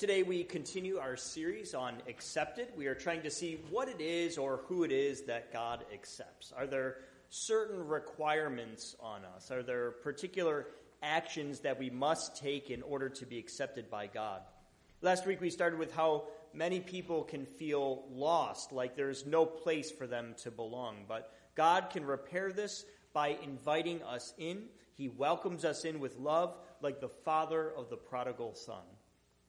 Today we continue our series on accepted. We are trying to see what it is or who it is that God accepts. Are there certain requirements on us? Are there particular actions that we must take in order to be accepted by God? Last week we started with how many people can feel lost, like there's no place for them to belong. But God can repair this by inviting us in. He welcomes us in with love, like the father of the prodigal son.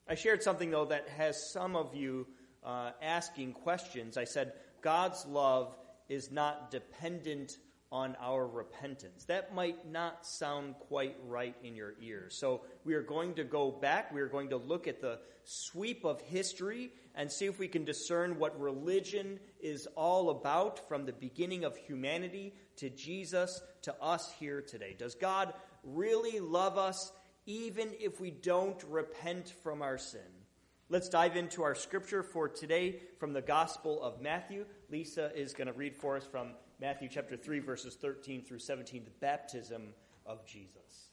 I shared something, though, that has some of you uh, asking questions. I said, God's love is not dependent on our repentance. That might not sound quite right in your ears. So we are going to go back. We are going to look at the sweep of history and see if we can discern what religion is all about from the beginning of humanity to Jesus to us here today. Does God really love us even if we don't repent from our sin. Let's dive into our scripture for today from the Gospel of Matthew. Lisa is going to read for us from Matthew chapter 3, verses 13 through 17, the baptism of Jesus.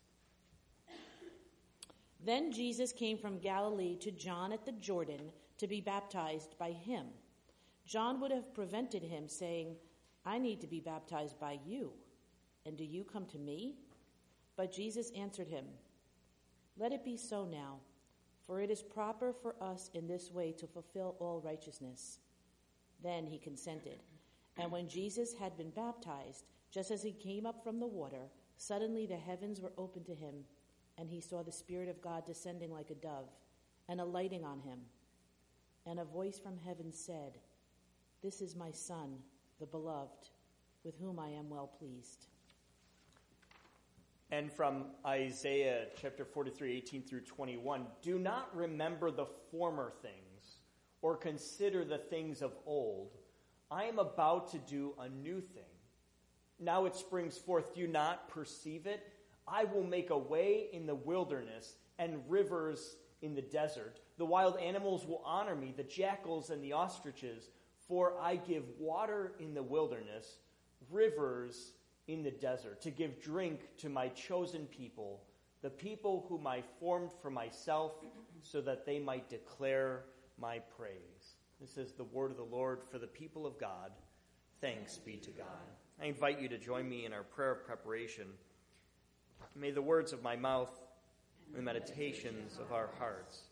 Then Jesus came from Galilee to John at the Jordan to be baptized by him. John would have prevented him, saying, I need to be baptized by you, and do you come to me? But Jesus answered him, let it be so now, for it is proper for us in this way to fulfill all righteousness. Then he consented. And when Jesus had been baptized, just as he came up from the water, suddenly the heavens were opened to him, and he saw the Spirit of God descending like a dove and alighting on him. And a voice from heaven said, This is my Son, the beloved, with whom I am well pleased and from Isaiah chapter 43, 18 through 21. Do not remember the former things or consider the things of old. I am about to do a new thing. Now it springs forth. Do you not perceive it? I will make a way in the wilderness and rivers in the desert. The wild animals will honor me, the jackals and the ostriches, for I give water in the wilderness, rivers in the desert, to give drink to my chosen people, the people whom I formed for myself, so that they might declare my praise. This is the word of the Lord for the people of God. Thanks be to God. I invite you to join me in our prayer of preparation. May the words of my mouth and the meditations of our hearts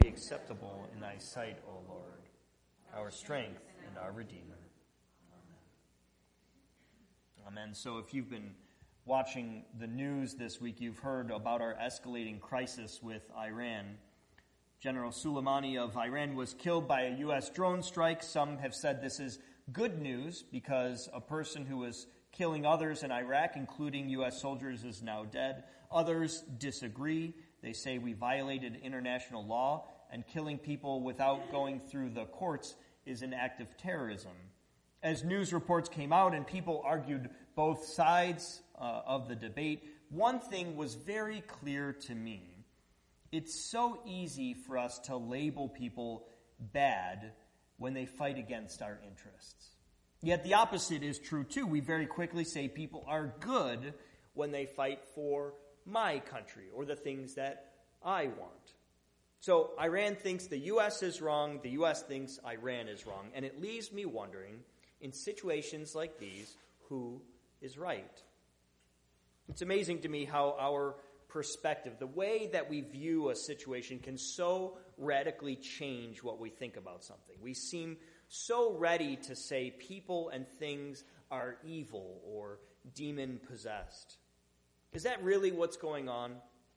be acceptable in thy sight, O Lord, our strength and our Redeemer. Amen. So if you've been watching the news this week, you've heard about our escalating crisis with Iran. General Soleimani of Iran was killed by a U.S. drone strike. Some have said this is good news because a person who was killing others in Iraq, including U.S. soldiers, is now dead. Others disagree. They say we violated international law, and killing people without going through the courts is an act of terrorism as news reports came out and people argued both sides uh, of the debate, one thing was very clear to me. It's so easy for us to label people bad when they fight against our interests. Yet the opposite is true too. We very quickly say people are good when they fight for my country or the things that I want. So Iran thinks the U.S. is wrong, the U.S. thinks Iran is wrong, and it leaves me wondering in situations like these, who is right? It's amazing to me how our perspective, the way that we view a situation, can so radically change what we think about something. We seem so ready to say people and things are evil or demon possessed. Is that really what's going on?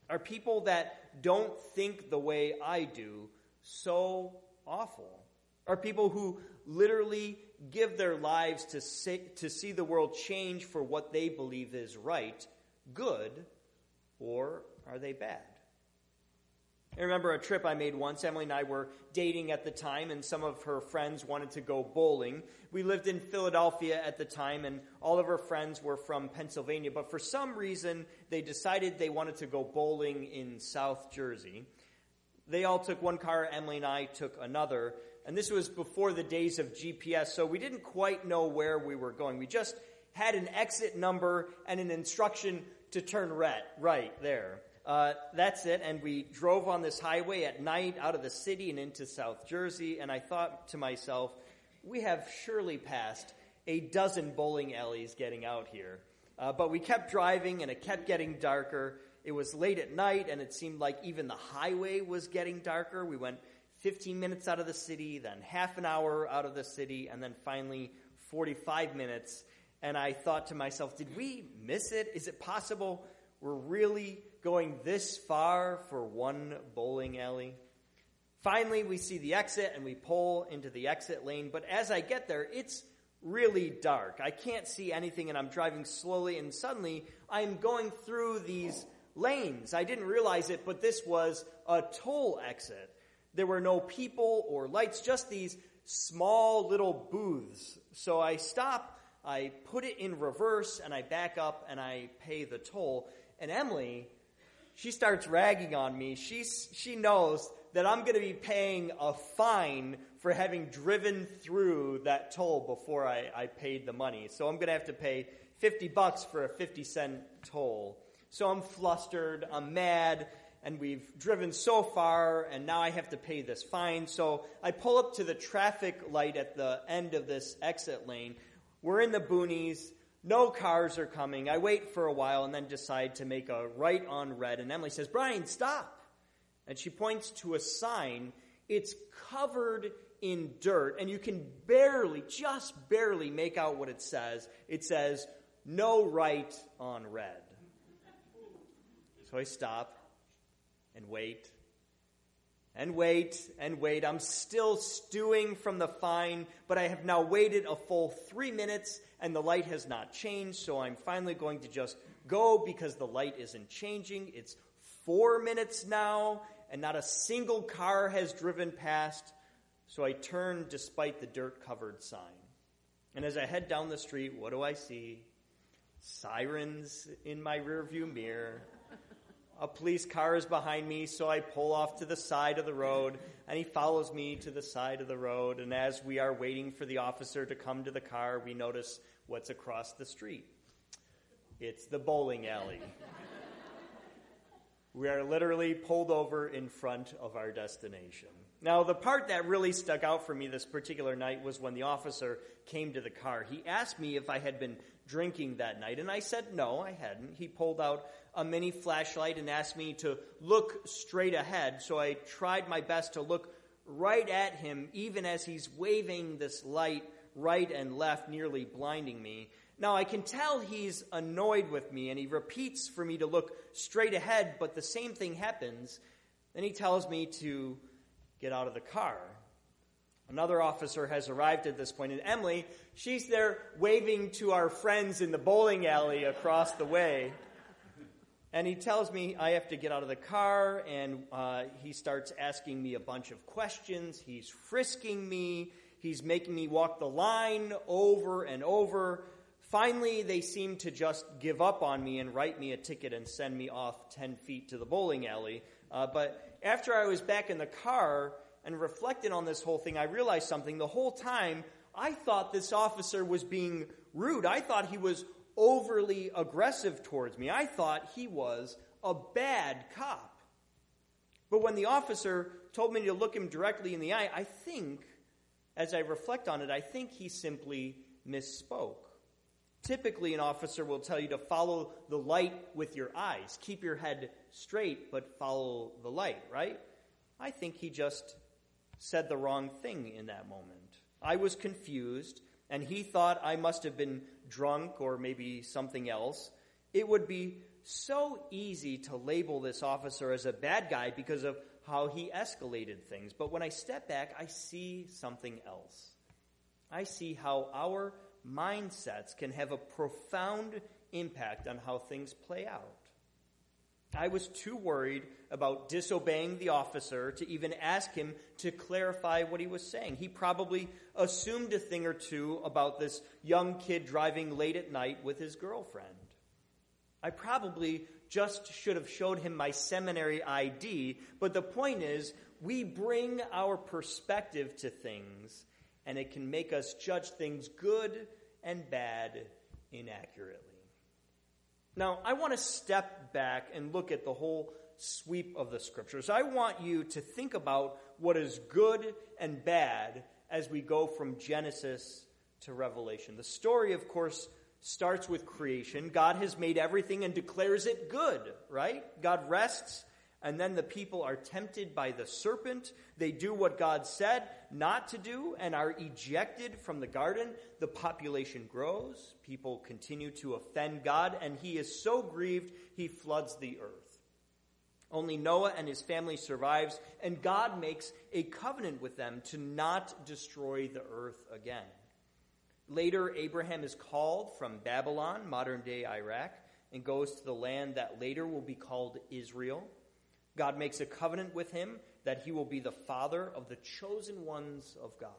Are people that don't think the way I do so awful? Are people who literally give their lives to see, to see the world change for what they believe is right good, or are they bad? I remember a trip I made once. Emily and I were dating at the time, and some of her friends wanted to go bowling. We lived in Philadelphia at the time, and all of her friends were from Pennsylvania, but for some reason, they decided they wanted to go bowling in South Jersey. They all took one car, Emily and I took another, and this was before the days of GPS, so we didn't quite know where we were going. We just had an exit number and an instruction to turn red, right there. uh, that's it. And we drove on this highway at night out of the city and into South Jersey. And I thought to myself, we have surely passed a dozen bowling alleys getting out here. Uh, but we kept driving and it kept getting darker. It was late at night and it seemed like even the highway was getting darker. We went 15 minutes out of the city, then half an hour out of the city, and then finally 45 minutes. And I thought to myself, did we miss it? Is it possible we're really going this far for one bowling alley? Finally, we see the exit and we pull into the exit lane. But as I get there, it's really dark. I can't see anything and I'm driving slowly, and suddenly I'm going through these lanes. I didn't realize it, but this was a toll exit. There were no people or lights, just these small little booths. So I stop, I put it in reverse, and I back up and I pay the toll. And Emily, she starts ragging on me. She's, she knows that I'm going to be paying a fine for having driven through that toll before I, I paid the money. So I'm going to have to pay 50 bucks for a 50 cent toll. So I'm flustered, I'm mad, and we've driven so far, and now I have to pay this fine. So I pull up to the traffic light at the end of this exit lane. We're in the boonies. No cars are coming. I wait for a while and then decide to make a right on red. And Emily says, Brian, stop. And she points to a sign. It's covered in dirt, and you can barely, just barely make out what it says. It says, No right on red. So I stop and wait and wait and wait. I'm still stewing from the fine, but I have now waited a full three minutes and the light has not changed, so I'm finally going to just go because the light isn't changing. It's four minutes now, and not a single car has driven past, so I turn despite the dirt covered sign. And as I head down the street, what do I see? Sirens in my rearview mirror a police car is behind me, so I pull off to the side of the road, and he follows me to the side of the road. And as we are waiting for the officer to come to the car, we notice what's across the street. It's the bowling alley. we are literally pulled over in front of our destination. Now, the part that really stuck out for me this particular night was when the officer came to the car. He asked me if I had been drinking that night, and I said no, I hadn't. He pulled out a mini flashlight and asked me to look straight ahead, so I tried my best to look right at him, even as he's waving this light right and left, nearly blinding me. Now, I can tell he's annoyed with me, and he repeats for me to look straight ahead, but the same thing happens. Then he tells me to get out of the car. Another officer has arrived at this point, and Emily, she's there waving to our friends in the bowling alley across the way. And he tells me I have to get out of the car, and uh, he starts asking me a bunch of questions. He's frisking me, he's making me walk the line over and over. Finally, they seem to just give up on me and write me a ticket and send me off 10 feet to the bowling alley. Uh, but after I was back in the car and reflected on this whole thing, I realized something. The whole time, I thought this officer was being rude. I thought he was overly aggressive towards me. I thought he was a bad cop. But when the officer told me to look him directly in the eye, I think, as I reflect on it, I think he simply misspoke. Typically, an officer will tell you to follow the light with your eyes. Keep your head straight, but follow the light, right? I think he just said the wrong thing in that moment. I was confused, and he thought I must have been drunk or maybe something else. It would be so easy to label this officer as a bad guy because of how he escalated things. But when I step back, I see something else. I see how our mindsets can have a profound impact on how things play out. I was too worried about disobeying the officer to even ask him to clarify what he was saying. He probably assumed a thing or two about this young kid driving late at night with his girlfriend. I probably just should have showed him my seminary ID, but the point is, we bring our perspective to things, and it can make us judge things good and bad inaccurately. Now, I want to step back and look at the whole sweep of the scriptures. I want you to think about what is good and bad as we go from Genesis to Revelation. The story, of course, starts with creation. God has made everything and declares it good, right? God rests, and then the people are tempted by the serpent. They do what God said not to do and are ejected from the garden. The population grows. People continue to offend God, and he is so grieved he floods the earth. Only Noah and his family survives, and God makes a covenant with them to not destroy the earth again. Later, Abraham is called from Babylon, modern day Iraq, and goes to the land that later will be called Israel. God makes a covenant with him that he will be the father of the chosen ones of God.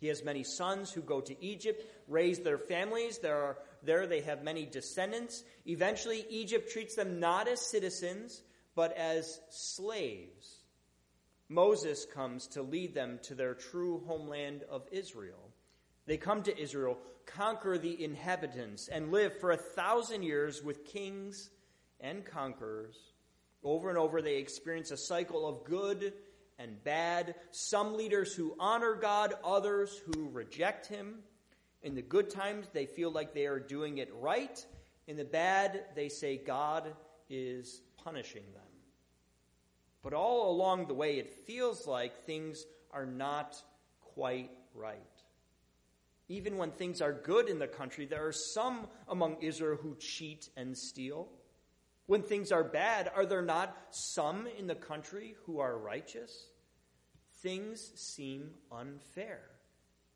He has many sons who go to Egypt, raise their families. There, are, there they have many descendants. Eventually, Egypt treats them not as citizens, but as slaves. Moses comes to lead them to their true homeland of Israel. They come to Israel, conquer the inhabitants, and live for a thousand years with kings and conquerors. Over and over, they experience a cycle of good and bad. Some leaders who honor God, others who reject Him. In the good times, they feel like they are doing it right. In the bad, they say God is punishing them. But all along the way, it feels like things are not quite right. Even when things are good in the country, there are some among Israel who cheat and steal. When things are bad, are there not some in the country who are righteous? Things seem unfair.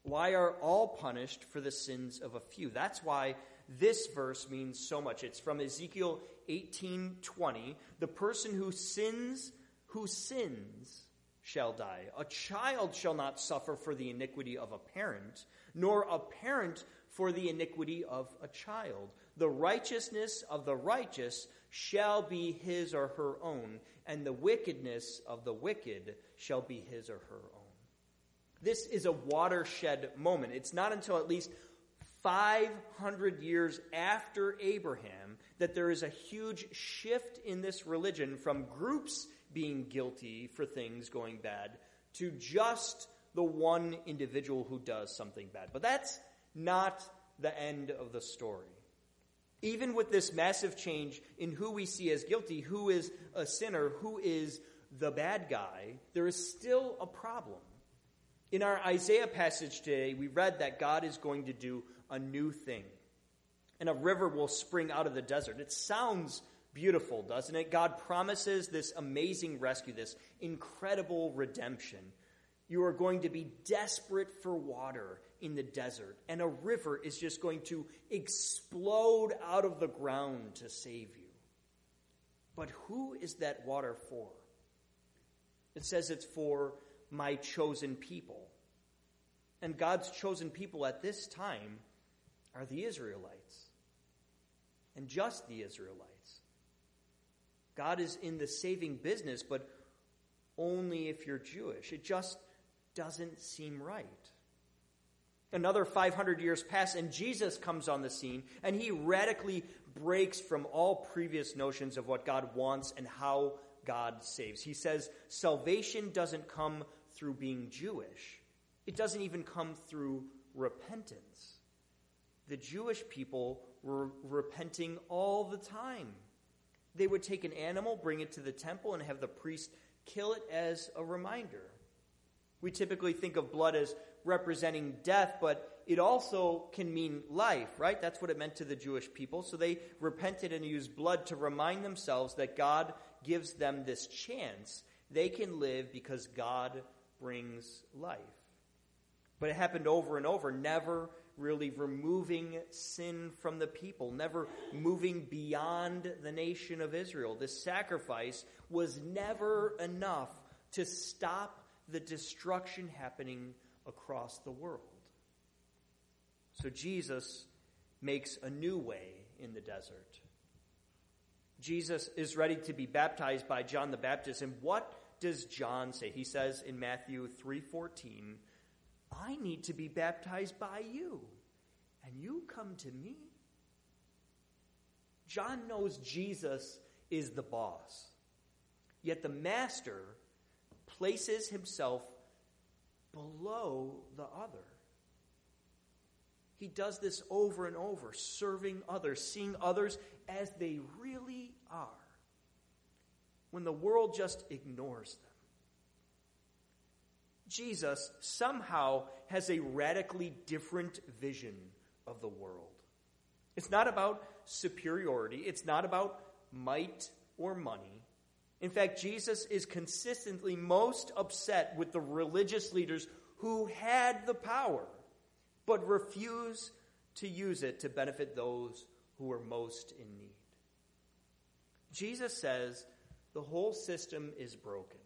Why are all punished for the sins of a few? That's why this verse means so much. It's from Ezekiel 18:20. The person who sins, who sins shall die. A child shall not suffer for the iniquity of a parent, nor a parent for the iniquity of a child. The righteousness of the righteous shall be his or her own, and the wickedness of the wicked shall be his or her own. This is a watershed moment. It's not until at least 500 years after Abraham that there is a huge shift in this religion from groups being guilty for things going bad to just the one individual who does something bad. But that's not the end of the story. Even with this massive change in who we see as guilty, who is a sinner, who is the bad guy, there is still a problem. In our Isaiah passage today, we read that God is going to do a new thing, and a river will spring out of the desert. It sounds beautiful, doesn't it? God promises this amazing rescue, this incredible redemption. You are going to be desperate for water in the desert, and a river is just going to explode out of the ground to save you. But who is that water for? It says it's for my chosen people. And God's chosen people at this time are the Israelites. And just the Israelites. God is in the saving business, but only if you're Jewish. It just doesn't seem right. Another 500 years pass, and Jesus comes on the scene, and he radically breaks from all previous notions of what God wants and how God saves. He says salvation doesn't come through being Jewish, it doesn't even come through repentance. The Jewish people were repenting all the time. They would take an animal, bring it to the temple, and have the priest kill it as a reminder. We typically think of blood as representing death, but it also can mean life, right? That's what it meant to the Jewish people. So they repented and used blood to remind themselves that God gives them this chance. They can live because God brings life. But it happened over and over, never really removing sin from the people, never moving beyond the nation of Israel. This sacrifice was never enough to stop the destruction happening across the world. So Jesus makes a new way in the desert. Jesus is ready to be baptized by John the Baptist and what does John say? He says in Matthew 3:14, I need to be baptized by you, and you come to me. John knows Jesus is the boss. Yet the master places himself below the other. He does this over and over, serving others, seeing others as they really are, when the world just ignores them. Jesus somehow has a radically different vision of the world. It's not about superiority, it's not about might or money. In fact, Jesus is consistently most upset with the religious leaders who had the power but refused to use it to benefit those who were most in need. Jesus says the whole system is broken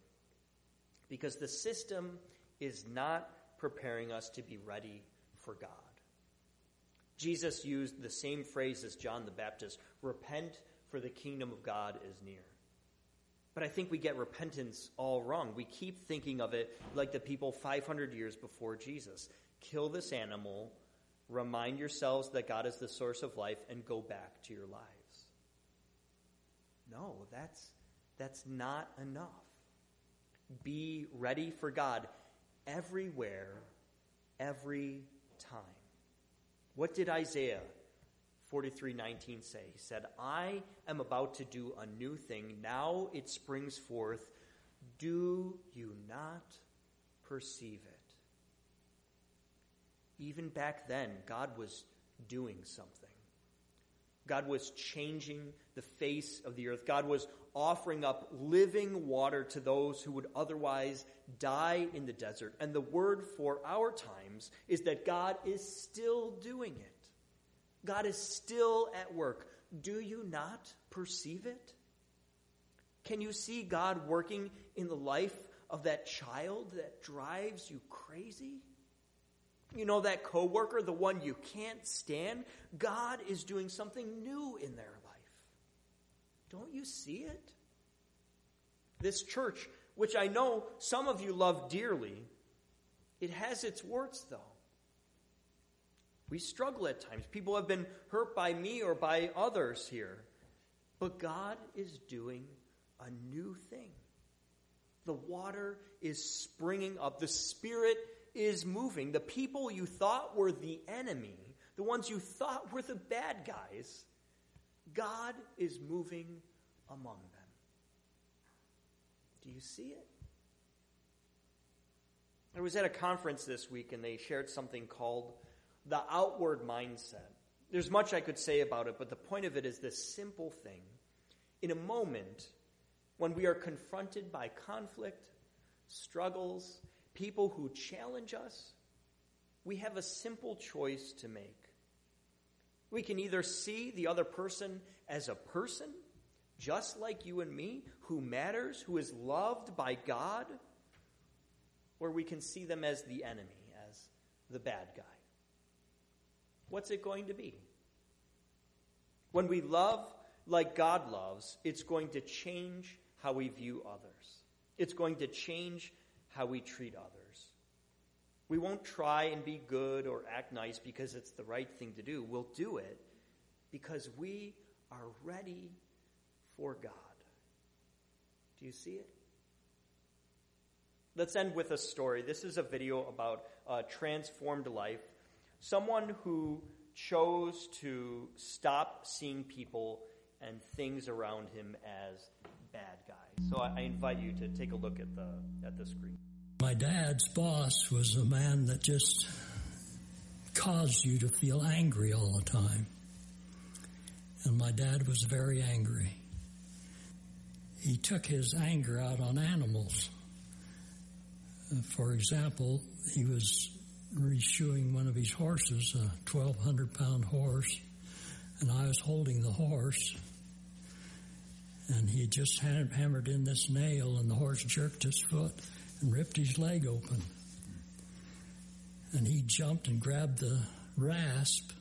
because the system is not preparing us to be ready for God. Jesus used the same phrase as John the Baptist repent, for the kingdom of God is near. But I think we get repentance all wrong. We keep thinking of it like the people 500 years before Jesus kill this animal, remind yourselves that God is the source of life, and go back to your lives. No, that's, that's not enough. Be ready for God everywhere, every time. What did Isaiah 43:19 say? He said, "I am about to do a new thing. Now it springs forth. Do you not perceive it?" Even back then, God was doing something. God was changing the face of the earth. God was offering up living water to those who would otherwise die in the desert. And the word for our times is that God is still doing it. God is still at work. Do you not perceive it? Can you see God working in the life of that child that drives you crazy? You know, that coworker, the one you can't stand, God is doing something new in their life. Don't you see it? This church, which I know some of you love dearly, it has its warts, though. We struggle at times. People have been hurt by me or by others here. But God is doing a new thing. The water is springing up. The Spirit is moving. The people you thought were the enemy, the ones you thought were the bad guys, God is moving among them. Do you see it? I was at a conference this week and they shared something called the outward mindset. There's much I could say about it, but the point of it is this simple thing. In a moment when we are confronted by conflict, struggles, people who challenge us, we have a simple choice to make. We can either see the other person as a person, just like you and me, who matters, who is loved by God, or we can see them as the enemy, as the bad guy. What's it going to be? When we love like God loves, it's going to change how we view others. It's going to change how we treat others. We won't try and be good or act nice because it's the right thing to do. We'll do it because we are ready for God. Do you see it? Let's end with a story. This is a video about a transformed life. Someone who chose to stop seeing people and things around him as bad guys. So I invite you to take a look at the at the screen. My dad's boss was a man that just caused you to feel angry all the time. And my dad was very angry. He took his anger out on animals. Uh, for example, he was reshoeing one of his horses, a 1,200 pound horse, and I was holding the horse. And he just hammered in this nail, and the horse jerked his foot and ripped his leg open. And he jumped and grabbed the rasp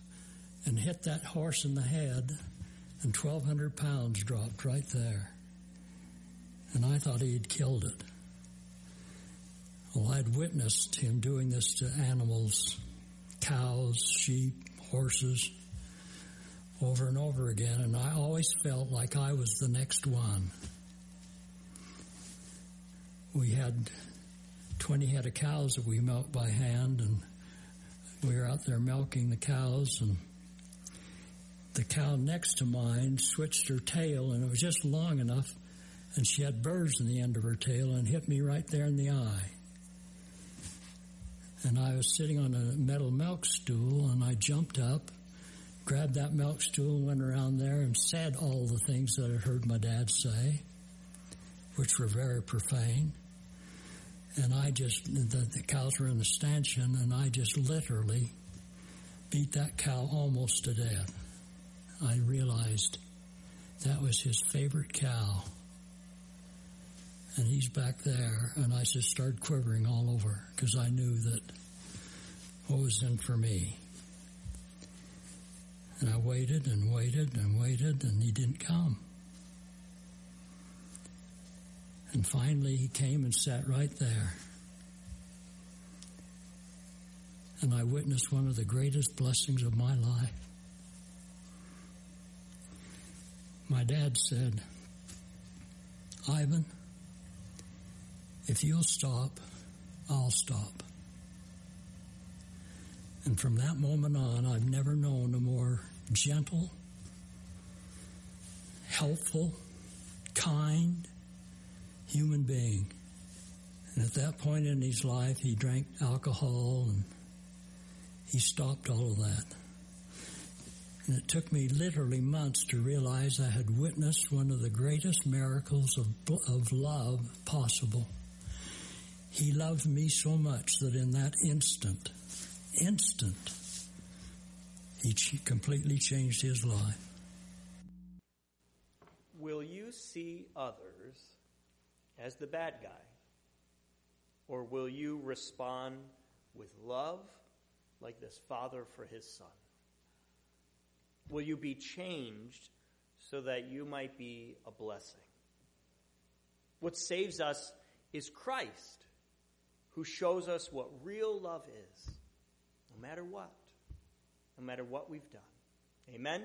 and hit that horse in the head, and 1,200 pounds dropped right there. And I thought he had killed it. Well, I'd witnessed him doing this to animals cows, sheep, horses. over and over again, and I always felt like I was the next one. We had 20 head of cows that we milked by hand, and we were out there milking the cows, and the cow next to mine switched her tail, and it was just long enough, and she had burrs in the end of her tail and hit me right there in the eye. And I was sitting on a metal milk stool, and I jumped up grabbed that milk stool, went around there, and said all the things that I heard my dad say, which were very profane. And I just, the, the cows were in the stanchion, and I just literally beat that cow almost to death. I realized that was his favorite cow. And he's back there, and I just started quivering all over because I knew that what was in for me. And I waited and waited and waited, and he didn't come. And finally, he came and sat right there. And I witnessed one of the greatest blessings of my life. My dad said, Ivan, if you'll stop, I'll stop. And from that moment on, I've never known a more gentle, helpful, kind human being. And at that point in his life, he drank alcohol and he stopped all of that. And it took me literally months to realize I had witnessed one of the greatest miracles of, of love possible. He loved me so much that in that instant, instant, he completely changed his life. Will you see others as the bad guy? Or will you respond with love like this father for his son? Will you be changed so that you might be a blessing? What saves us is Christ, who shows us what real love is no matter what, no matter what we've done. Amen?